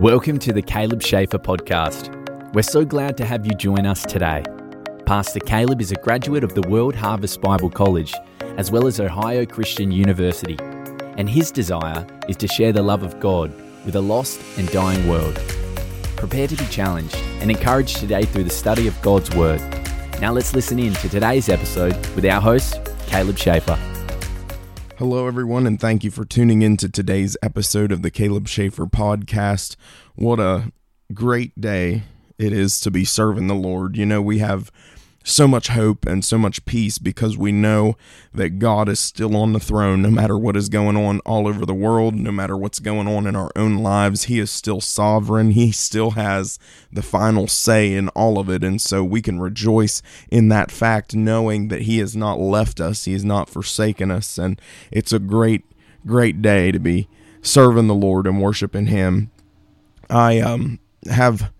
Welcome to the Caleb Schaefer podcast. We're so glad to have you join us today. Pastor Caleb is a graduate of the World Harvest Bible College, as well as Ohio Christian University, and his desire is to share the love of God with a lost and dying world. Prepare to be challenged and encouraged today through the study of God's Word. Now let's listen in to today's episode with our host, Caleb Schaefer. Hello, everyone, and thank you for tuning in to today's episode of the Caleb Schaefer podcast. What a great day it is to be serving the Lord. You know, we have so much hope and so much peace because we know that God is still on the throne no matter what is going on all over the world, no matter what's going on in our own lives. He is still sovereign. He still has the final say in all of it. And so we can rejoice in that fact, knowing that He has not left us, He has not forsaken us. And it's a great, great day to be serving the Lord and worshiping Him. I um, have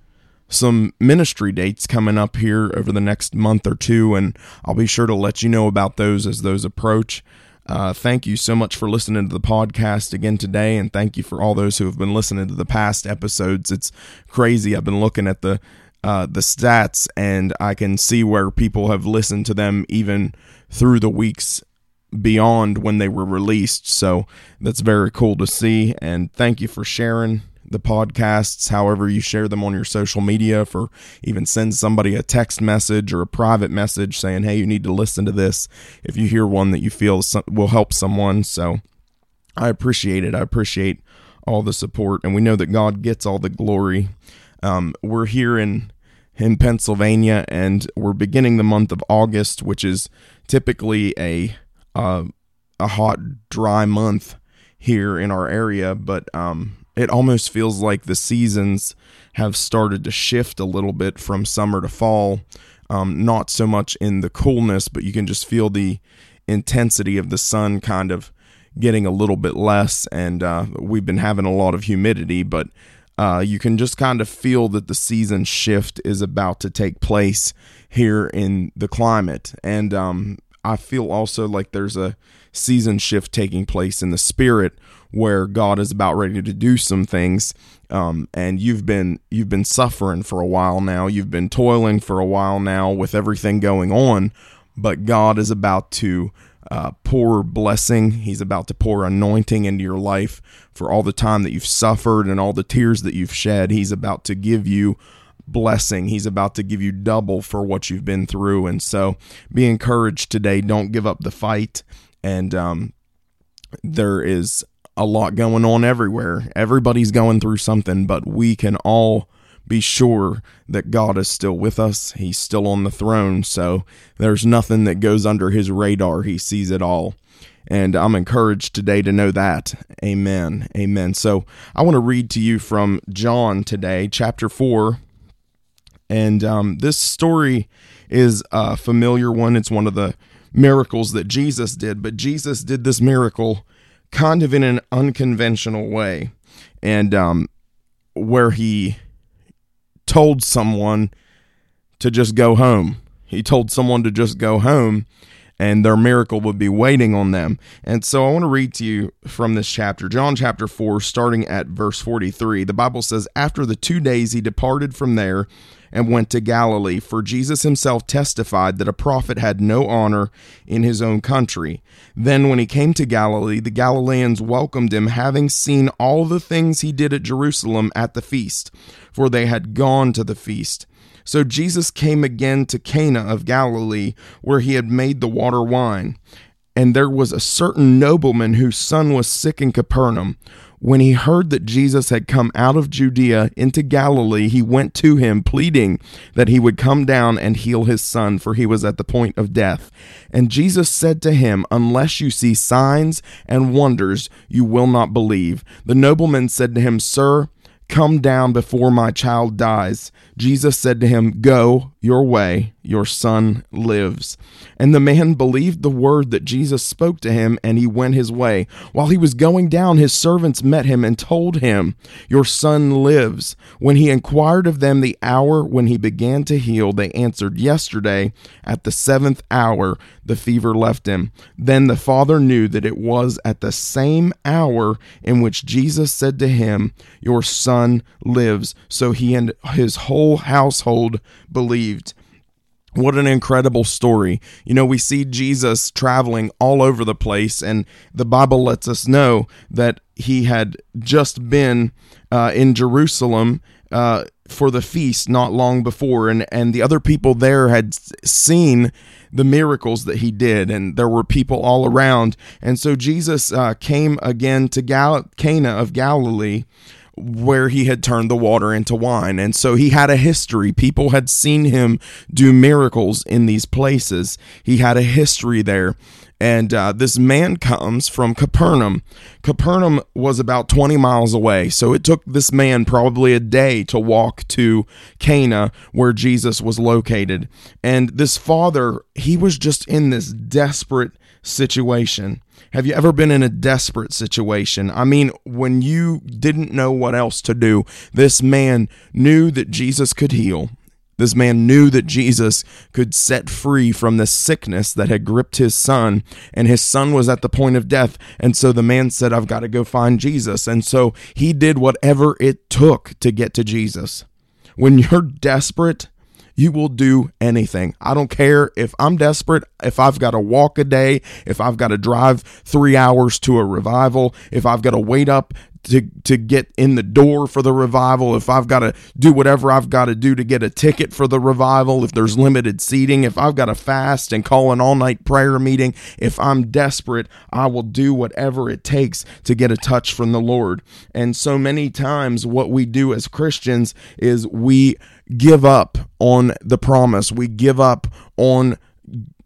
some ministry dates coming up here over the next month or two, and I'll be sure to let you know about those as those approach. Uh, thank you so much for listening to the podcast again today, and thank you for all those who have been listening to the past episodes. It's crazy. I've been looking at the uh, the stats, and I can see where people have listened to them even through the weeks beyond when they were released. So that's very cool to see, and thank you for sharing the podcasts, however you share them on your social media, for even send somebody a text message or a private message saying, hey, you need to listen to this if you hear one that you feel will help someone. So I appreciate it. I appreciate all the support, and we know that God gets all the glory. Um, we're here in in Pennsylvania, and we're beginning the month of August, which is typically a uh, a hot, dry month here in our area. But um, it almost feels like the seasons have started to shift a little bit from summer to fall. Um, not so much in the coolness, but you can just feel the intensity of the sun kind of getting a little bit less. And uh, we've been having a lot of humidity, but uh, you can just kind of feel that the season shift is about to take place here in the climate. And um, I feel also like there's a season shift taking place in the spirit where God is about ready to do some things. Um, and you've been you've been suffering for a while now. You've been toiling for a while now with everything going on, but God is about to uh, pour blessing. He's about to pour anointing into your life for all the time that you've suffered and all the tears that you've shed. He's about to give you blessing. He's about to give you double for what you've been through. And so be encouraged today. Don't give up the fight. And um, there is a lot going on everywhere. Everybody's going through something, but we can all be sure that God is still with us. He's still on the throne. So there's nothing that goes under his radar. He sees it all. And I'm encouraged today to know that. Amen. Amen. So I want to read to you from John today, chapter 4. And um, this story is a familiar one. It's one of the miracles that Jesus did, but Jesus did this miracle kind of in an unconventional way, and um, where he told someone to just go home. He told someone to just go home and their miracle would be waiting on them. And so I want to read to you from this chapter, John chapter 4, starting at verse 43. The Bible says, After the two days he departed from there and went to Galilee, for Jesus himself testified that a prophet had no honor in his own country. Then, when he came to Galilee, the Galileans welcomed him, having seen all the things he did at Jerusalem at the feast, for they had gone to the feast. So Jesus came again to Cana of Galilee, where he had made the water wine. And there was a certain nobleman whose son was sick in Capernaum. When he heard that Jesus had come out of Judea into Galilee, he went to him, pleading that he would come down and heal his son, for he was at the point of death. And Jesus said to him, Unless you see signs and wonders, you will not believe. The nobleman said to him, Sir, Come down before my child dies. Jesus said to him, Go your way, your son lives. And the man believed the word that Jesus spoke to him, and he went his way. While he was going down, his servants met him and told him, Your son lives. When he inquired of them the hour when he began to heal, they answered, Yesterday, at the seventh hour, the fever left him. Then the father knew that it was at the same hour in which Jesus said to him, Your son lives. So he and his whole household believed. What an incredible story. You know, we see Jesus traveling all over the place, and the Bible lets us know that he had just been uh, in Jerusalem uh, for the feast not long before, and, and the other people there had seen the miracles that he did, and there were people all around. And so Jesus uh, came again to Gal- Cana of Galilee where he had turned the water into wine. And so he had a history. People had seen him do miracles in these places. He had a history there. And uh, this man comes from Capernaum. Capernaum was about 20 miles away. So it took this man probably a day to walk to Cana, where Jesus was located. And this father, he was just in this desperate situation. Have you ever been in a desperate situation? I mean, when you didn't know what else to do, this man knew that Jesus could heal. This man knew that Jesus could set free from the sickness that had gripped his son, and his son was at the point of death. And so the man said, I've got to go find Jesus. And so he did whatever it took to get to Jesus. When you're desperate, you will do anything. I don't care if I'm desperate, if I've got to walk a day, if I've got to drive three hours to a revival, if I've got to wait up to, to get in the door for the revival, if I've got to do whatever I've got to do to get a ticket for the revival, if there's limited seating, if I've got to fast and call an all night prayer meeting, if I'm desperate, I will do whatever it takes to get a touch from the Lord. And so many times, what we do as Christians is we give up on the promise. We give up on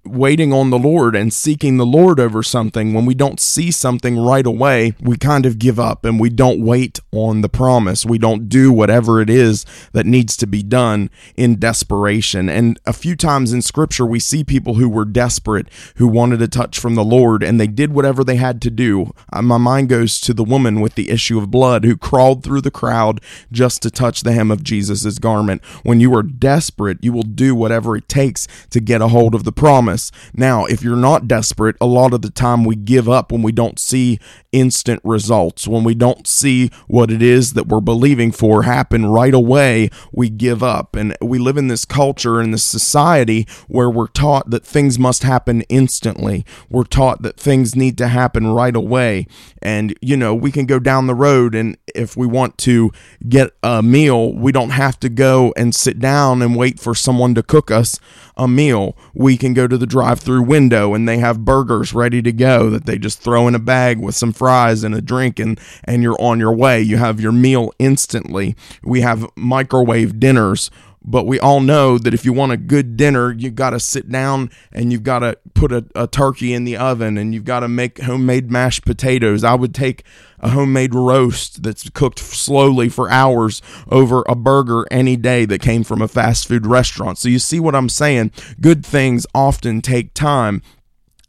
waiting on the Lord and seeking the Lord over something, when we don't see something right away, we kind of give up and we don't wait on the promise. We don't do whatever it is that needs to be done in desperation. And a few times in scripture, we see people who were desperate, who wanted a touch from the Lord, and they did whatever they had to do. Uh, my mind goes to the woman with the issue of blood who crawled through the crowd just to touch the hem of Jesus' garment. When you are desperate, you will do whatever it takes to get a hold of the promise promise. Now, if you're not desperate, a lot of the time we give up when we don't see instant results. When we don't see what it is that we're believing for happen right away, we give up. And we live in this culture and this society where we're taught that things must happen instantly. We're taught that things need to happen right away. And, you know, we can go down the road and if we want to get a meal, we don't have to go and sit down and wait for someone to cook us a meal. We can go to the drive through window and they have burgers ready to go that they just throw in a bag with some fries and a drink and, and you're on your way. You have your meal instantly. We have microwave dinners but we all know that if you want a good dinner, you've got to sit down and you've got to put a, a turkey in the oven and you've got to make homemade mashed potatoes. I would take a homemade roast that's cooked slowly for hours over a burger any day that came from a fast food restaurant. So you see what I'm saying? Good things often take time.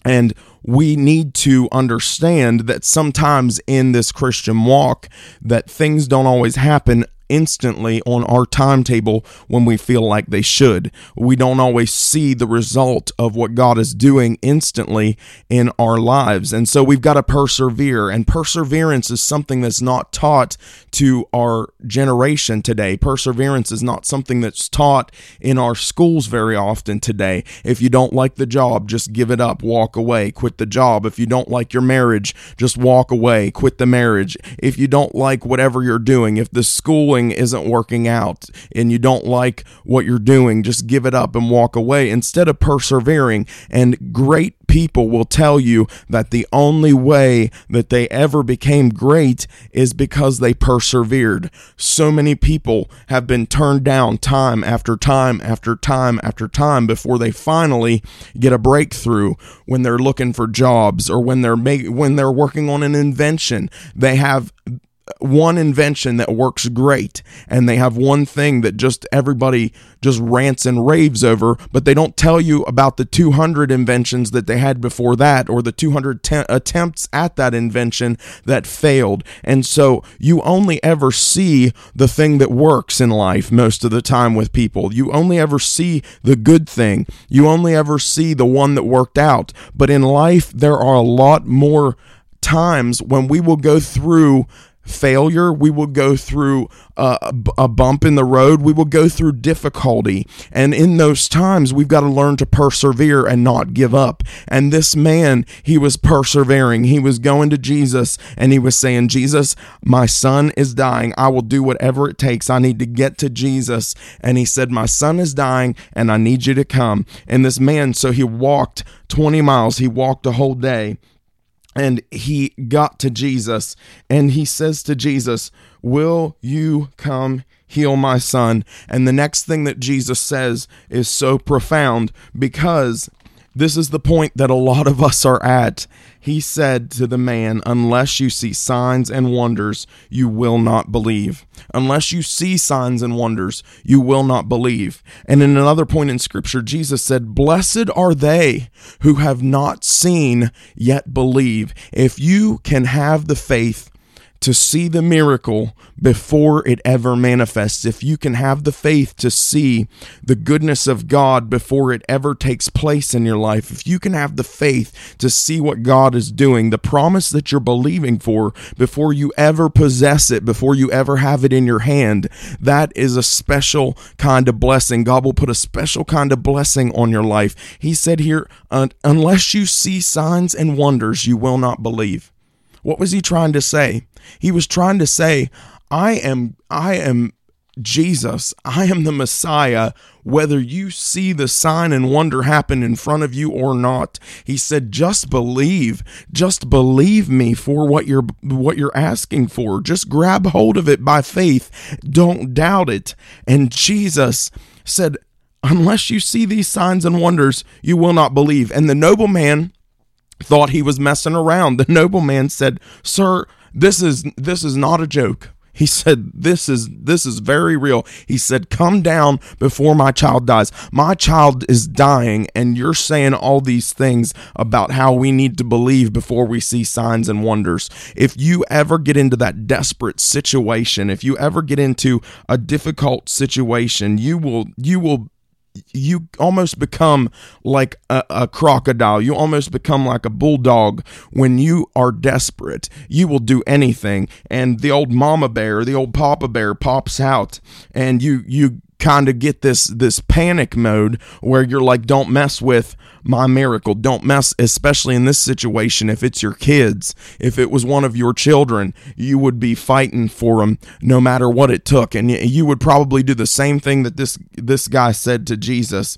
And we need to understand that sometimes in this Christian walk that things don't always happen instantly on our timetable when we feel like they should. We don't always see the result of what God is doing instantly in our lives. And so we've got to persevere. And perseverance is something that's not taught to our generation today. Perseverance is not something that's taught in our schools very often today. If you don't like the job, just give it up, walk away, quit the job. If you don't like your marriage, just walk away, quit the marriage. If you don't like whatever you're doing, if the schooling isn't working out and you don't like what you're doing, just give it up and walk away instead of persevering. And great people will tell you that the only way that they ever became great is because they persevered. So many people have been turned down time after time after time after time before they finally get a breakthrough when they're looking for jobs or when they're make, when they're working on an invention. They have one invention that works great and they have one thing that just everybody just rants and raves over but they don't tell you about the 200 inventions that they had before that or the 200 te- attempts at that invention that failed. And so you only ever see the thing that works in life most of the time with people. You only ever see the good thing. You only ever see the one that worked out. But in life there are a lot more times when we will go through failure. We will go through a, a, bump in the road. We will go through difficulty. And in those times, we've got to learn to persevere and not give up. And this man, he was persevering. He was going to Jesus and he was saying, Jesus, my son is dying. I will do whatever it takes. I need to get to Jesus. And he said, My son is dying and I need you to come. And this man, so he walked 20 miles, he walked a whole day and he got to Jesus and he says to Jesus, Will you come heal my son? And the next thing that Jesus says is so profound because this is the point that a lot of us are at. He said to the man, Unless you see signs and wonders, you will not believe. Unless you see signs and wonders, you will not believe. And in another point in Scripture, Jesus said, Blessed are they who have not seen yet believe. If you can have the faith to see the miracle before it ever manifests, if you can have the faith to see the goodness of God before it ever takes place in your life, if you can have the faith to see what God is doing, the promise that you're believing for before you ever possess it, before you ever have it in your hand, that is a special kind of blessing. God will put a special kind of blessing on your life. He said here, unless you see signs and wonders, you will not believe. What was he trying to say? He was trying to say, I am I am Jesus. I am the Messiah, whether you see the sign and wonder happen in front of you or not. He said, just believe. Just believe me for what you're what you're asking for. Just grab hold of it by faith. Don't doubt it. And Jesus said, unless you see these signs and wonders, you will not believe. And the nobleman thought he was messing around. The nobleman said, "Sir, this is this is not a joke." He said, "This is this is very real." He said, "Come down before my child dies. My child is dying and you're saying all these things about how we need to believe before we see signs and wonders. If you ever get into that desperate situation, if you ever get into a difficult situation, you will you will you almost become like a, a, crocodile. You almost become like a bulldog when you are desperate. You will do anything. And the old mama bear, the old papa bear pops out and you you kind of get this this panic mode where you're like don't mess with my miracle don't mess especially in this situation if it's your kids if it was one of your children you would be fighting for them no matter what it took and you would probably do the same thing that this this guy said to Jesus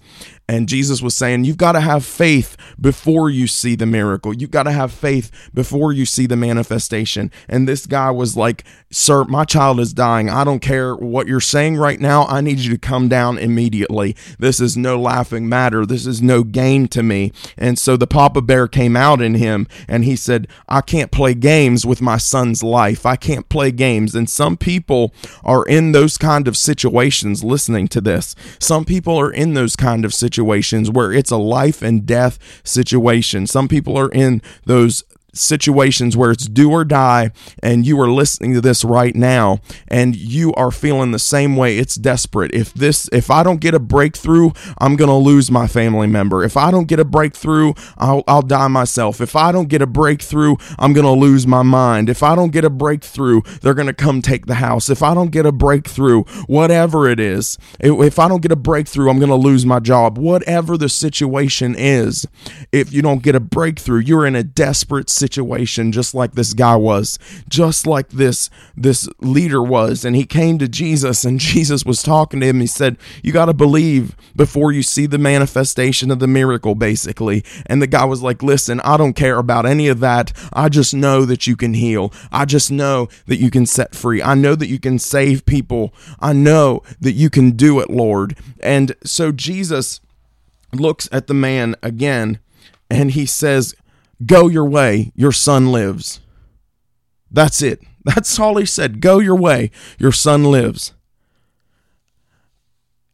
and Jesus was saying, You've got to have faith before you see the miracle. You've got to have faith before you see the manifestation. And this guy was like, Sir, my child is dying. I don't care what you're saying right now. I need you to come down immediately. This is no laughing matter. This is no game to me. And so the Papa Bear came out in him and he said, I can't play games with my son's life. I can't play games. And some people are in those kind of situations listening to this. Some people are in those kind of situations where it's a life and death situation. Some people are in those situations where it's do or die and you are listening to this right now and you are feeling the same way. It's desperate. If this if i don't get a breakthrough i'm to lose my family member. If i don't get a breakthrough I'll, I'll die myself. If i don't get a breakthrough i'm to lose my mind. If i don't get a breakthrough they're to come take the house. If i don't get a breakthrough whatever it is if i don't get a breakthrough i'm to lose my job. Whatever the situation is if you don't get a breakthrough you're in a desperate situation situation just like this guy was just like this this leader was. And he came to Jesus and Jesus was talking to him. He said you got to believe before you see the manifestation of the miracle basically. And the guy was like listen I don't care about any of that. I just know that you can heal. I just know that you can set free. I know that you can save people. I know that you can do it Lord. And so Jesus looks at the man again and he says Go your way, your son lives. That's it. That's all he said. Go your way. Your son lives.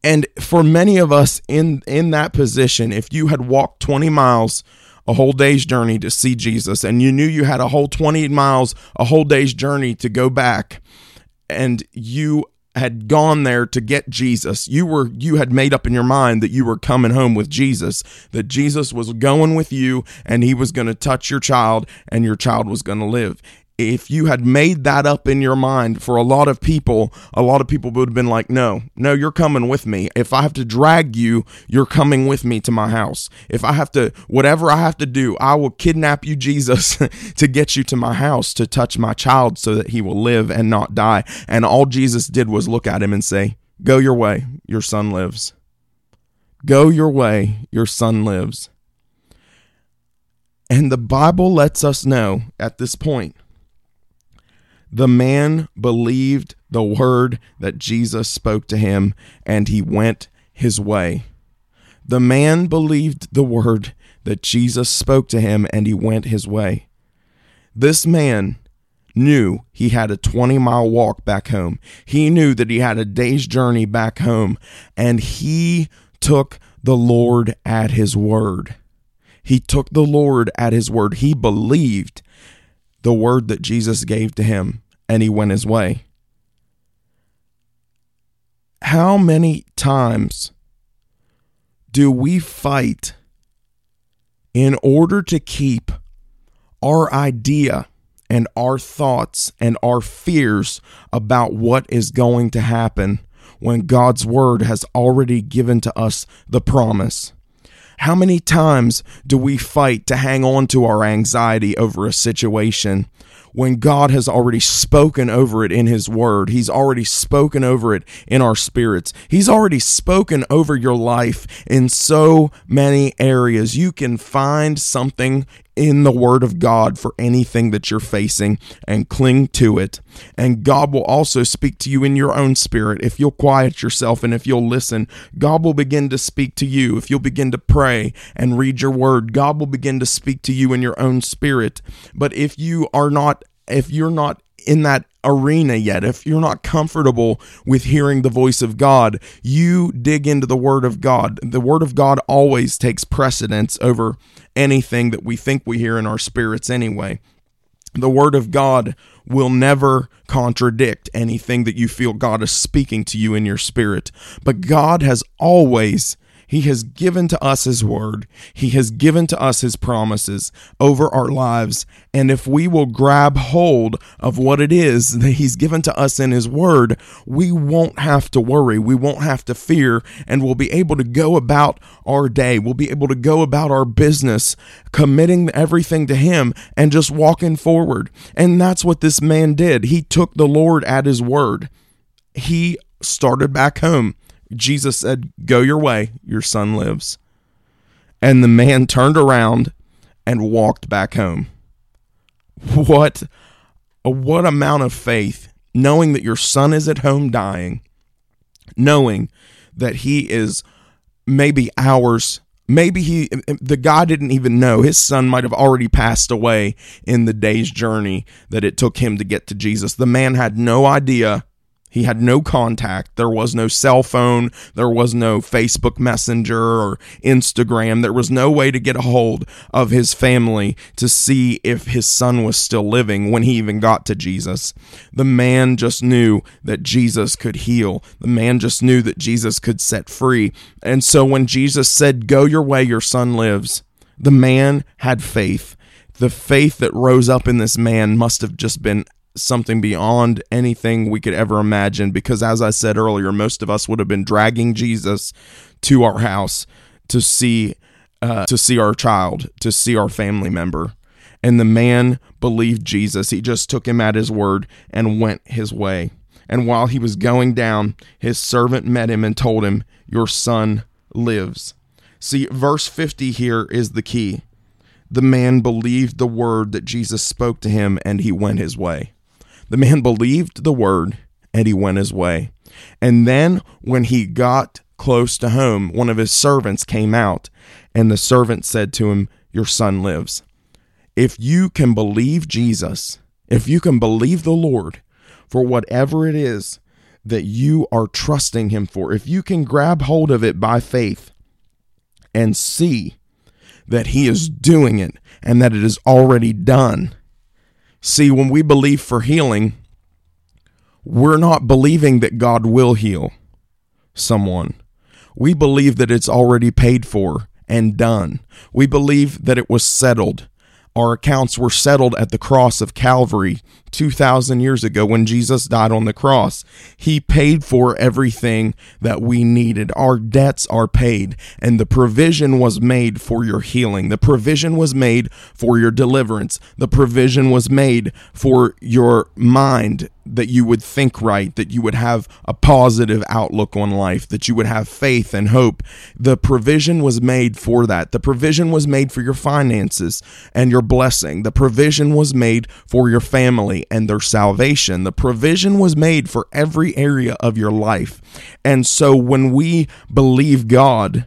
And for many of us in in that position, if you had walked 20 miles a whole day's journey to see Jesus and you knew you had a whole 20 miles, a whole day's journey to go back and you had gone there to get Jesus. You were you had made up in your mind that you were coming home with Jesus, that Jesus was going with you and he was going to touch your child and your child was going to live if you had made that up in your mind for a lot of people, a lot of people would have been like, no, no, you're coming with me. If I have to drag you, you're coming with me to my house. If I have to, whatever I have to do, I will kidnap you, Jesus, to get you to my house to touch my child so that he will live and not die. And all Jesus did was look at him and say, Go your way, your son lives. Go your way, your son lives. And the Bible lets us know at this point the man believed the word that Jesus spoke to him, and he went his way. The man believed the word that Jesus spoke to him, and he went his way. This man knew he had a 20 mile walk back home. He knew that he had a day's journey back home, and he took the Lord at his word. He took the Lord at his word. He believed the word that Jesus gave to him, and he went his way. How many times do we fight in order to keep our idea and our thoughts and our fears about what is going to happen when God's word has already given to us the promise? How many times do we fight to hang on to our anxiety over a situation when God has already spoken over it in His Word. He's already spoken over it in our spirits. He's already spoken over your life in so many areas. You can find something in the Word of God for anything that you're facing and cling to it. And God will also speak to you in your own spirit. If you'll quiet yourself and if you'll listen, God will begin to speak to you. If you'll begin to pray and read your Word, God will begin to speak to you in your own spirit. But if you are not, if you're not in that arena yet, if you're not comfortable with hearing the voice of God, you dig into the Word of God. The Word of God always takes precedence over anything that we think we hear in our spirits anyway. The Word of God will never contradict anything that you feel God is speaking to you in your spirit. But God has always he has given to us His word. He has given to us His promises over our lives. And if we will grab hold of what it is that He's given to us in His word, we won't have to worry. We won't have to fear. And we'll be able to go about our day. We'll be able to go about our business, committing everything to Him and just walking forward. And that's what this man did. He took the Lord at His word. He started back home. Jesus said, Go your way, your son lives. And the man turned around and walked back home. What what amount of faith knowing that your son is at home dying, knowing that he is maybe hours maybe he the guy didn't even know his son might have already passed away in the day's journey that it took him to get to Jesus the man had no idea he had no contact. There was no cell phone. There was no Facebook Messenger or Instagram. There was no way to get a hold of his family to see if his son was still living when he even got to Jesus. The man just knew that Jesus could heal. The man just knew that Jesus could set free. And so when Jesus said, Go your way, your son lives, the man had faith. The faith that rose up in this man must have just been something beyond anything we could ever imagine because as I said earlier most of us would have been dragging Jesus to our house to see uh, to see our child to see our family member. And the man believed Jesus. He just took him at his word and went his way. And while he was going down his servant met him and told him your son lives. See verse 50 here is the key. The man believed the word that Jesus spoke to him and he went his way the man believed the word and he went his way. And then when he got close to home, one of his servants came out, and the servant said to him, Your son lives. If you can believe Jesus, if you can believe the Lord for whatever it is that you are trusting Him for, if you can grab hold of it by faith and see that He is doing it and that it is already done. See, when we believe for healing, we're not believing that God will heal someone. We believe that it's already paid for and done. We believe that it was settled. Our accounts were settled at the cross of Calvary 2,000 years ago when Jesus died on the cross. He paid for everything that we needed. Our debts are paid, and the provision was made for your healing. The provision was made for your deliverance. The provision was made for your mind that you would think right, that you would have a positive outlook on life, that you would have faith and hope. The provision was made for that. The provision was made for your finances and your blessing. The provision was made for your family and their salvation. The provision was made for every area of your life. And so when we believe God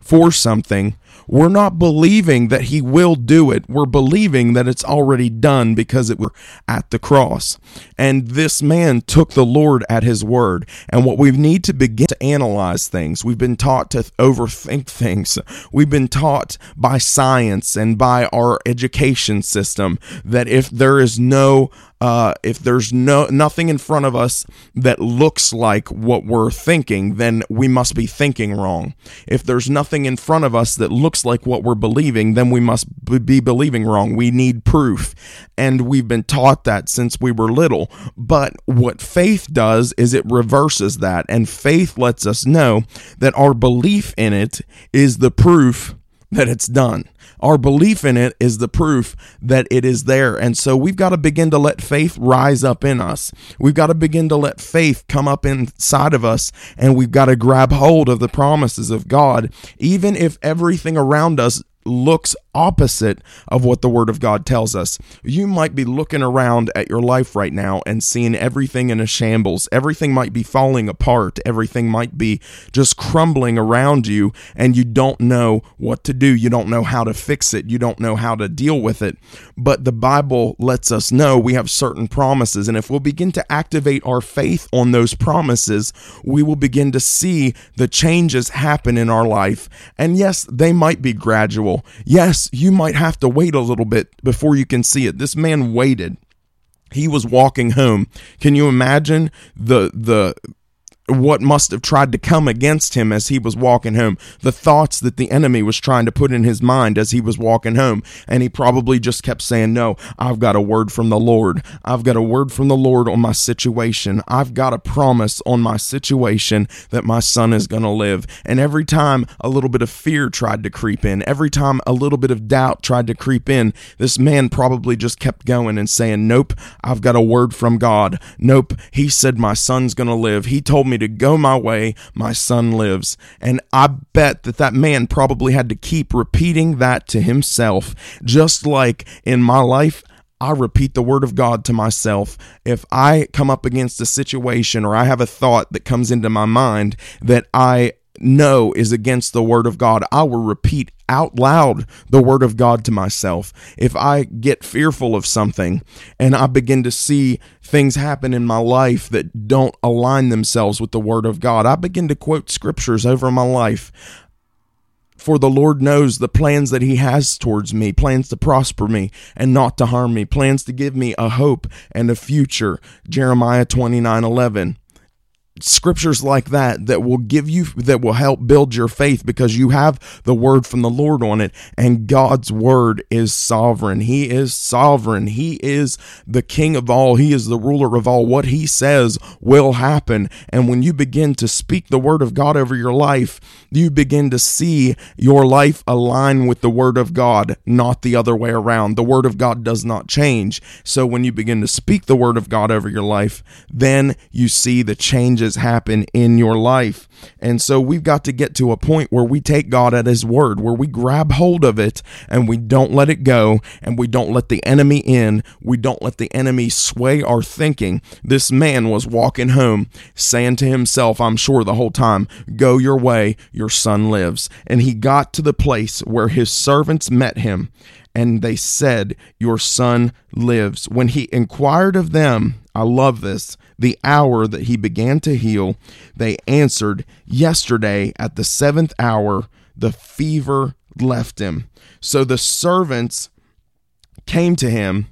for something, we're not believing that he will do it. We're believing that it's already done because it was at the cross. And this man took the Lord at his word. And what we need to begin to analyze things, we've been taught to overthink things. We've been taught by science and by our education system that if there is no uh, if there's no nothing in front of us that looks like what we're thinking, then we must be thinking wrong. If there's nothing in front of us that looks like what we're believing, then we must be believing wrong. We need proof. And we've been taught that since we were little. But what faith does is it reverses that. And faith lets us know that our belief in it is the proof that it's done. Our belief in it is the proof that it is there. And so we've got to begin to let faith rise up in us. We've got to begin to let faith come up inside of us, and we've got to grab hold of the promises of God, even if everything around us looks opposite of what the Word of God tells us. You might be looking around at your life right now and seeing everything in a shambles. Everything might be falling apart. Everything might be just crumbling around you, and you don't know what to do. You don't know how to fix it. You don't know how to deal with it. But the Bible lets us know we have certain promises, and if we'll begin to activate our faith on those promises, we will begin to see the changes happen in our life. And yes, they might be gradual Yes, you might have to wait a little bit before you can see it. This man waited. He was walking home. Can you imagine the the what must have tried to come against him as he was walking home, the thoughts that the enemy was trying to put in his mind as he was walking home. And he probably just kept saying, No, I've got a word from the Lord. I've got a word from the Lord on my situation. I've got a promise on my situation that my son is going to live. And every time a little bit of fear tried to creep in, every time a little bit of doubt tried to creep in, this man probably just kept going and saying, Nope, I've got a word from God. Nope, he said my son's going to live. He told me me to go my way, my son lives. And I bet that that man probably had to keep repeating that to himself, just like in my life. I repeat the word of God to myself. If I come up against a situation or I have a thought that comes into my mind that I know is against the word of God, I will repeat out loud the word of God to myself. If I get fearful of something and I begin to see things happen in my life that don't align themselves with the word of God, I begin to quote scriptures over my life. For the Lord knows the plans that He has towards me, plans to prosper me and not to harm me, plans to give me a hope and a future. Jeremiah 29 11 scriptures like that that will give you that will help build your faith because you have the word from the Lord on it and God's word is sovereign. He is sovereign. He is the king of all. He is the ruler of all. What he says will happen. And when you begin to speak the word of God over your life you begin to see your life align with the word of God not the other way around. The word of God does not change. So when you begin to speak the word of God over your life then you see the changes changes happen in your life. And so we've got to get to a point where we take God at His word, where we grab hold of it and we don't let it go and we don't let the enemy in. We don't let the enemy sway our thinking. This man was walking home saying to himself, I'm sure the whole time, Go your way, your son lives. And he got to the place where his servants met him and they said, Your son lives. When he inquired of them, I love this, the hour that he began to heal, they answered, Yesterday at the seventh hour, the fever left him. So the servants came to him,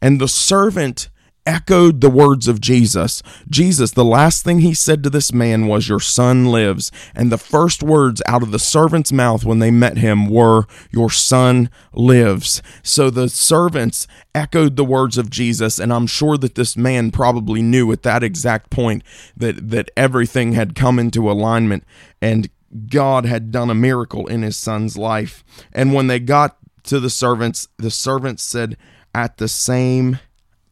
and the servant echoed the words of Jesus. Jesus, the last thing he said to this man was, Your son lives. And the first words out of the servant's mouth when they met him were, Your son lives. So the servants echoed the words of Jesus. And I'm sure that this man probably knew at that exact point that, that everything had come into alignment and God had done a miracle in his son's life. And when they got to the servants, the servants said, At the same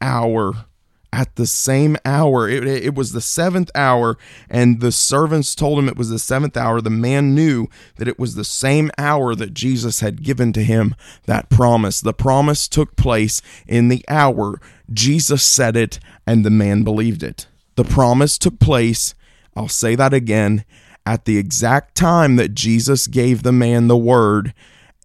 hour at the same hour. It, it, was the seventh hour, and the servants told him it was the seventh hour. The man knew that it was the same hour that Jesus had given to him that promise. The promise took place in the hour. Jesus said it, and the man believed it. The promise took place, I'll say that again, at the exact time that Jesus gave the man the word,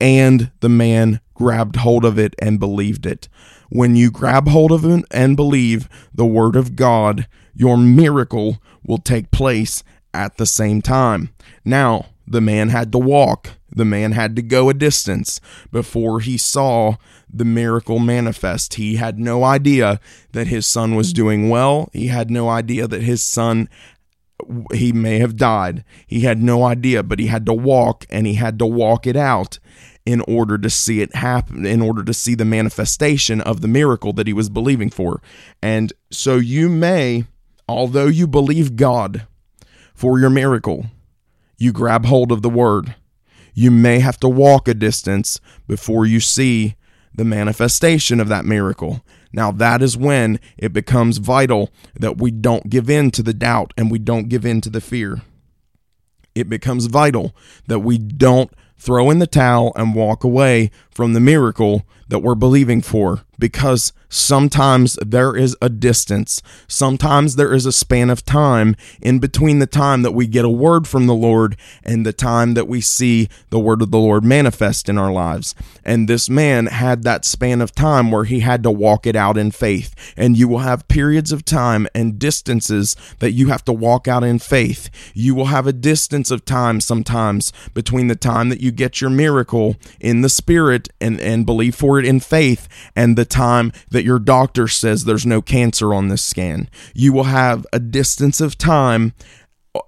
and the man grabbed hold of it and believed it. When you grab hold of it and believe the word of God, your miracle will take place at the same time. Now, the man had to walk, the man had to go a distance before he saw the miracle manifest. He had no idea that his son was doing well. He had no idea that his son he may have died. He had no idea, but he had to walk and he had to walk it out in order to see it happen, in order to see the manifestation of the miracle that he was believing for. And so you may, although you believe God for your miracle, you grab hold of the word. You may have to walk a distance before you see the manifestation of that miracle. Now, that is when it becomes vital that we don't give in to the doubt and we don't give in to the fear. It becomes vital that we don't throw in the towel and walk away from the miracle that we're believing for because sometimes there is a distance. Sometimes there is a span of time in between the time that we get a word from the Lord and the time that we see the word of the Lord manifest in our lives. And this man had that span of time where he had to walk it out in faith. And you will have periods of time and distances that you have to walk out in faith. You will have a distance of time sometimes between the time that you get your miracle in the spirit and, and believe for it in faith and the time that your doctor says there's no cancer on this scan. You will have a distance of time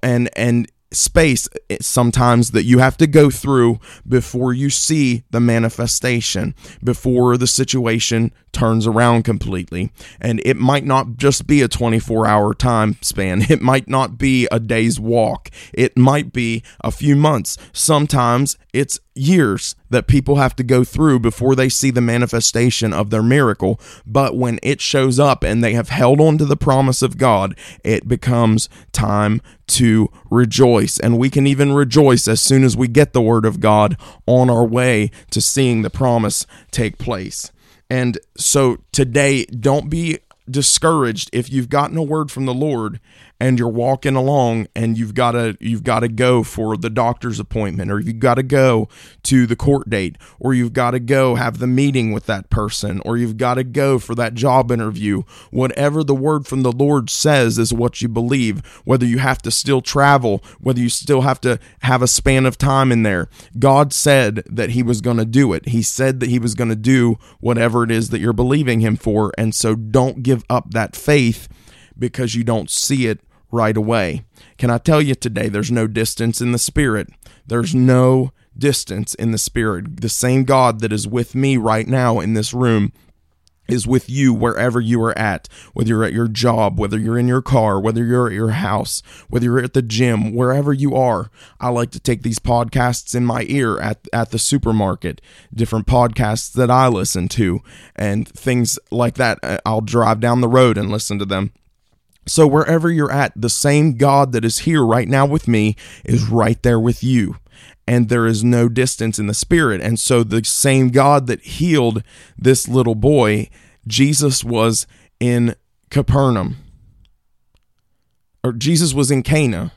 and and space sometimes that you have to go through before you see the manifestation, before the situation turns around completely. And it might not just be a 24 hour time span, it might not be a day's walk, it might be a few months. Sometimes it's years that people have to go through before they see the manifestation of their miracle. But when it shows up and they have held on to the promise of God, it becomes time to rejoice. And we can even rejoice as soon as we get the word of God on our way to seeing the promise take place. And so today, don't be discouraged if you've gotten a word from the Lord and you're walking along and you've got to you've got to go for the doctor's appointment or you've got to go to the court date or you've got to go have the meeting with that person or you've got to go for that job interview. Whatever the word from the Lord says is what you believe whether you have to still travel whether you still have to have a span of time in there. God said that he was going to do it. He said that he was going to do whatever it is that you're believing him for. And so don't give up that faith because you don't see it right away. Can I tell you today, there's no distance in the Spirit. There's no distance in the Spirit. The same God that is with me right now in this room is with you wherever you are at, whether you're at your job, whether you're in your car, whether you're at your house, whether you're at the gym, wherever you are. I like to take these podcasts in my ear at, at the supermarket, different podcasts that I listen to, and things like that. Uh, I'll drive down the road and listen to them. So, wherever you're at, the same God that is here right now with me is right there with you. And there is no distance in the spirit. And so, the same God that healed this little boy, Jesus was in Capernaum, or Jesus was in Cana,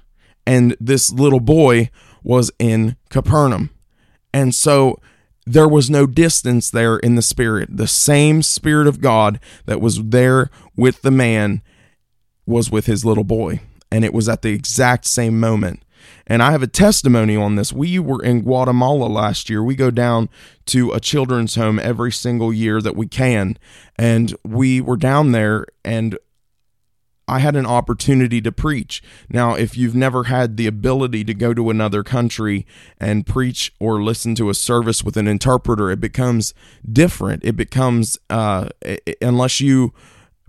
and this little boy was in Capernaum. And so, there was no distance there in the spirit. The same spirit of God that was there with the man was with his little boy. And it was at the exact same moment. And I have a testimony on this. We were in Guatemala last year. We go down to a children's home every single year that we can. And we were down there and I had an opportunity to preach. Now, if you've never had the ability to go to another country and preach or listen to a service with an interpreter, it becomes different. It becomes, uh, unless you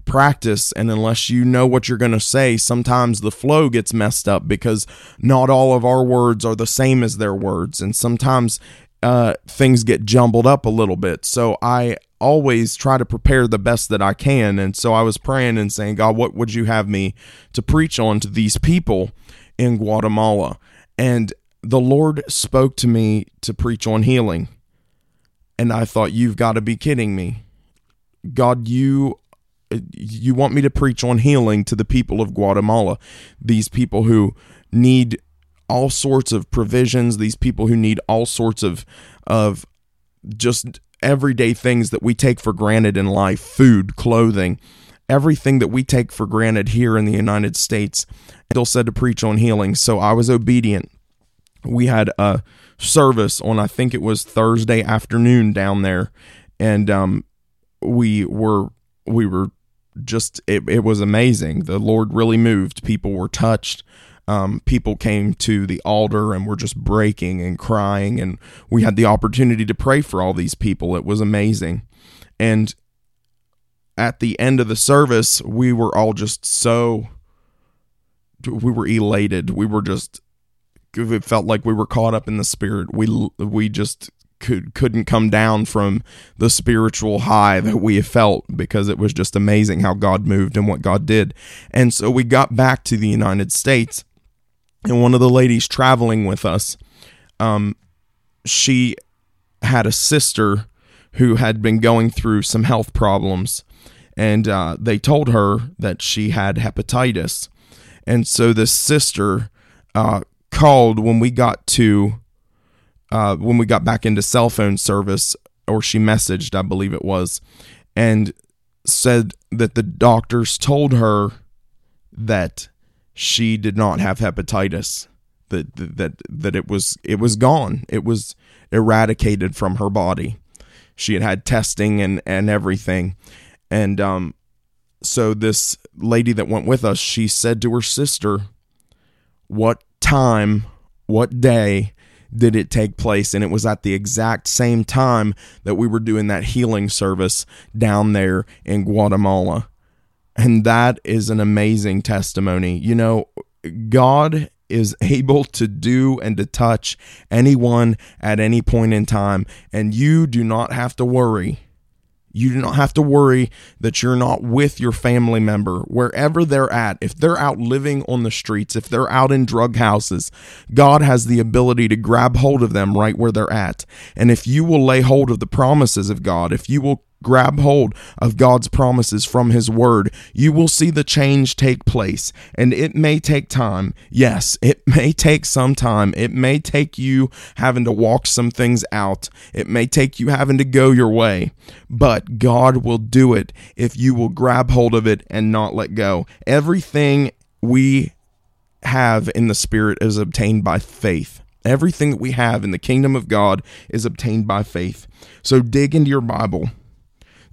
practice and unless you know what you're going to say, sometimes the flow gets messed up because not all of our words are the same as their words. And sometimes uh, things get jumbled up a little bit. So I always try to prepare the best that I can. And so I was praying and saying, God, what would you have me to preach on to these people in Guatemala? And the Lord spoke to me to preach on healing. And I thought, you've got to be kidding me. God, you you want me to preach on healing to the people of Guatemala, these people who need all sorts of provisions, these people who need all sorts of of just everyday things that we take for granted in life, food, clothing, everything that we take for granted here in the United States. Still said to preach on healing, so I was obedient. We had a service on I think it was Thursday afternoon down there, and um, we were we were just it, it was amazing. The Lord really moved. People were touched um, people came to the altar and were just breaking and crying. And we had the opportunity to pray for all these people. It was amazing. And at the end of the service, we were all just so, we were elated. We were just, it felt like we were caught up in the spirit. We, we just could couldn't come down from the spiritual high that we felt because it was just amazing how God moved and what God did. And so we got back to the United States and one of the ladies traveling with us, um, she had a sister who had been going through some health problems, and uh, they told her that she had hepatitis, and so this sister uh, called when we got to uh, when we got back into cell phone service, or she messaged, I believe it was, and said that the doctors told her that she did not have hepatitis that that that it was it was gone. It was eradicated from her body. She had had testing and and everything. And um so this lady that went with us she said to her sister what time what day did it take place and it was at the exact same time that we were doing that healing service down there in Guatemala and that is an amazing testimony. You know, God is able to do and to touch anyone at any point in time, and you do not have to worry. You do not have to worry that you're not with your family member wherever they're at. If they're out living on the streets, if they're out in drug houses, God has the ability to grab hold of them right where they're at. And if you will lay hold of the promises of God, if you will grab hold of God's promises from His Word, you will see the change take place. And it may take time. Yes, it may take some time. It may take you having to walk some things out. It may take you having to go your way. But God will do it if you will grab hold of it and not let go. Everything we have in the Spirit is obtained by faith. Everything that we have in the kingdom of God is obtained by faith. So dig into your Bible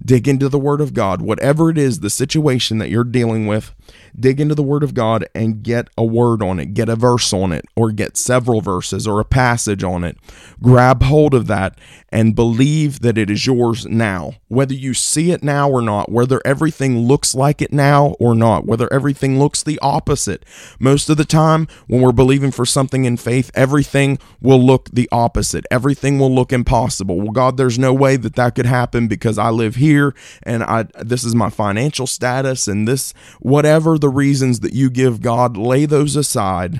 dig into the Word of God, whatever it is, the situation that you're dealing with, dig into the Word of God and get a word on it, get a verse on it, or get several verses or a passage on it. Grab hold of that and believe that it is yours now. Whether you see it now or not, whether everything looks like it now or not, whether everything looks the opposite. Most of the time, when we're believing for something in faith, everything will look the opposite. Everything will look impossible. Well, God, there's no way that that could happen because I live here and I this is my financial status and this whatever the the reasons that you give God, lay those aside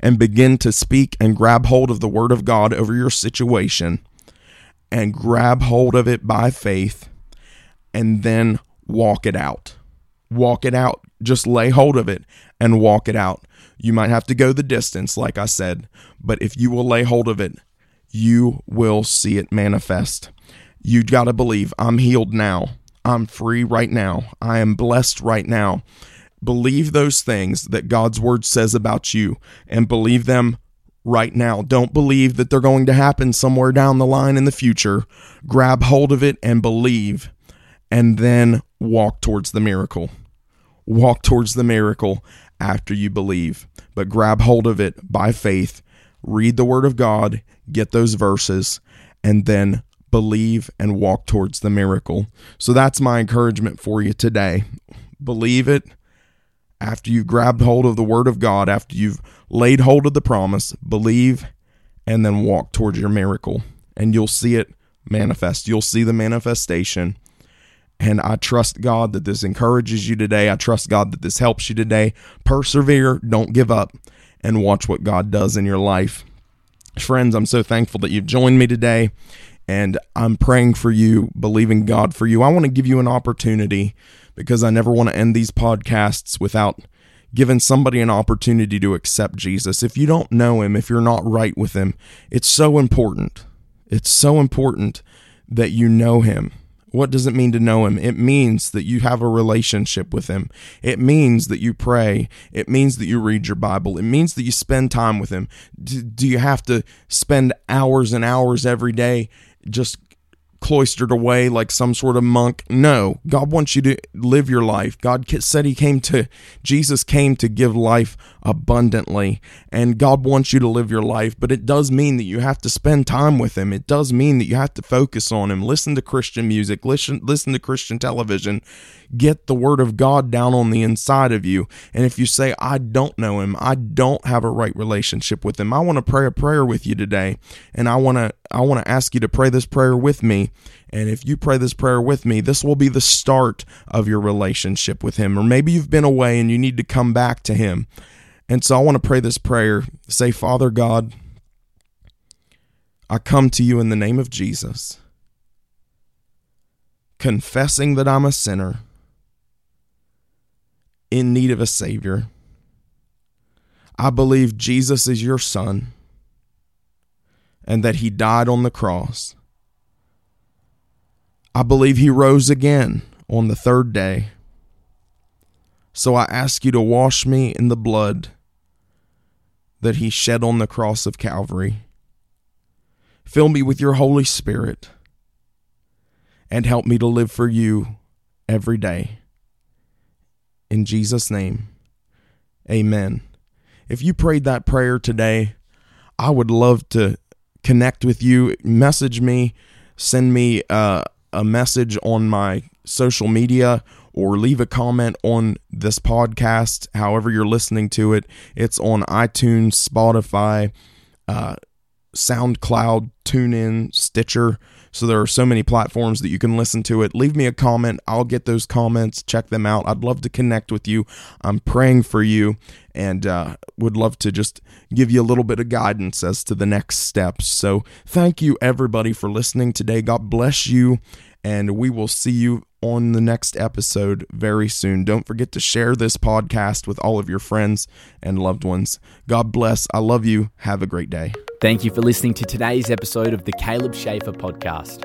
and begin to speak and grab hold of the word of God over your situation and grab hold of it by faith and then walk it out. Walk it out. Just lay hold of it and walk it out. You might have to go the distance, like I said, but if you will lay hold of it, you will see it manifest. You got to believe I'm healed now. I'm free right now. I am blessed right now. Believe those things that God's word says about you and believe them right now. Don't believe that they're going to happen somewhere down the line in the future. Grab hold of it and believe, and then walk towards the miracle. Walk towards the miracle after you believe, but grab hold of it by faith. Read the word of God, get those verses, and then believe and walk towards the miracle. So that's my encouragement for you today. Believe it after you've grabbed hold of the word of God, after you've laid hold of the promise, believe and then walk towards your miracle. And you'll see it manifest. You'll see the manifestation. And I trust God that this encourages you today. I trust God that this helps you today. Persevere, don't give up, and watch what God does in your life. Friends, I'm so thankful that you've joined me today and I'm praying for you, believing God for you. I want to give you an opportunity because I never want to end these podcasts without giving somebody an opportunity to accept Jesus. If you don't know him, if you're not right with him, it's so important. It's so important that you know him. What does it mean to know him? It means that you have a relationship with him. It means that you pray. It means that you read your Bible. It means that you spend time with him. Do you have to spend hours and hours every day just cloistered away like some sort of monk. No, God wants you to live your life. God said He came to, Jesus came to give life abundantly, and God wants you to live your life, but it does mean that you have to spend time with Him. It does mean that you have to focus on Him, listen to Christian music, listen, listen to Christian television, get the Word of God down on the inside of you. And if you say, I don't know Him, I don't have a right relationship with Him, I want to pray a prayer with you today, and I want to I want to ask you to pray this prayer with me. And if you pray this prayer with me, this will be the start of your relationship with Him. Or maybe you've been away and you need to come back to Him. And so I want to pray this prayer. Say, Father God, I come to you in the name of Jesus, confessing that I'm a sinner in need of a Savior. I believe Jesus is your Son and that He died on the cross. I believe He rose again on the third day. So I ask you to wash me in the blood that He shed on the cross of Calvary. Fill me with your Holy Spirit and help me to live for you every day. In Jesus' name, amen. If you prayed that prayer today, I would love to connect with you. Message me, send me uh, a message on my social media, or leave a comment on this podcast, however you're listening to it. It's on iTunes, Spotify, uh, SoundCloud, TuneIn, Stitcher. So there are so many platforms that you can listen to it. Leave me a comment. I'll get those comments, check them out. I'd love to connect with you. I'm praying for you and uh, would love to just give you a little bit of guidance as to the next steps. So thank you, everybody, for listening today. God bless you, and we will see you on the next episode very soon. Don't forget to share this podcast with all of your friends and loved ones. God bless. I love you. Have a great day. Thank you for listening to today's episode of the Caleb Schaefer podcast.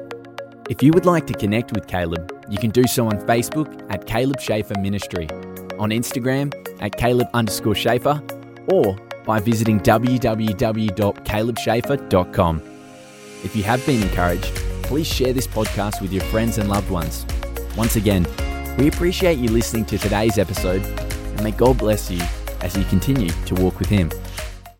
If you would like to connect with Caleb, you can do so on Facebook at Caleb Schaefer Ministry, on Instagram at Caleb underscore Schaefer, or by visiting www.calebschaefer.com. If you have been encouraged, please share this podcast with your friends and loved ones. Once again, we appreciate you listening to today's episode, and may God bless you as you continue to walk with Him.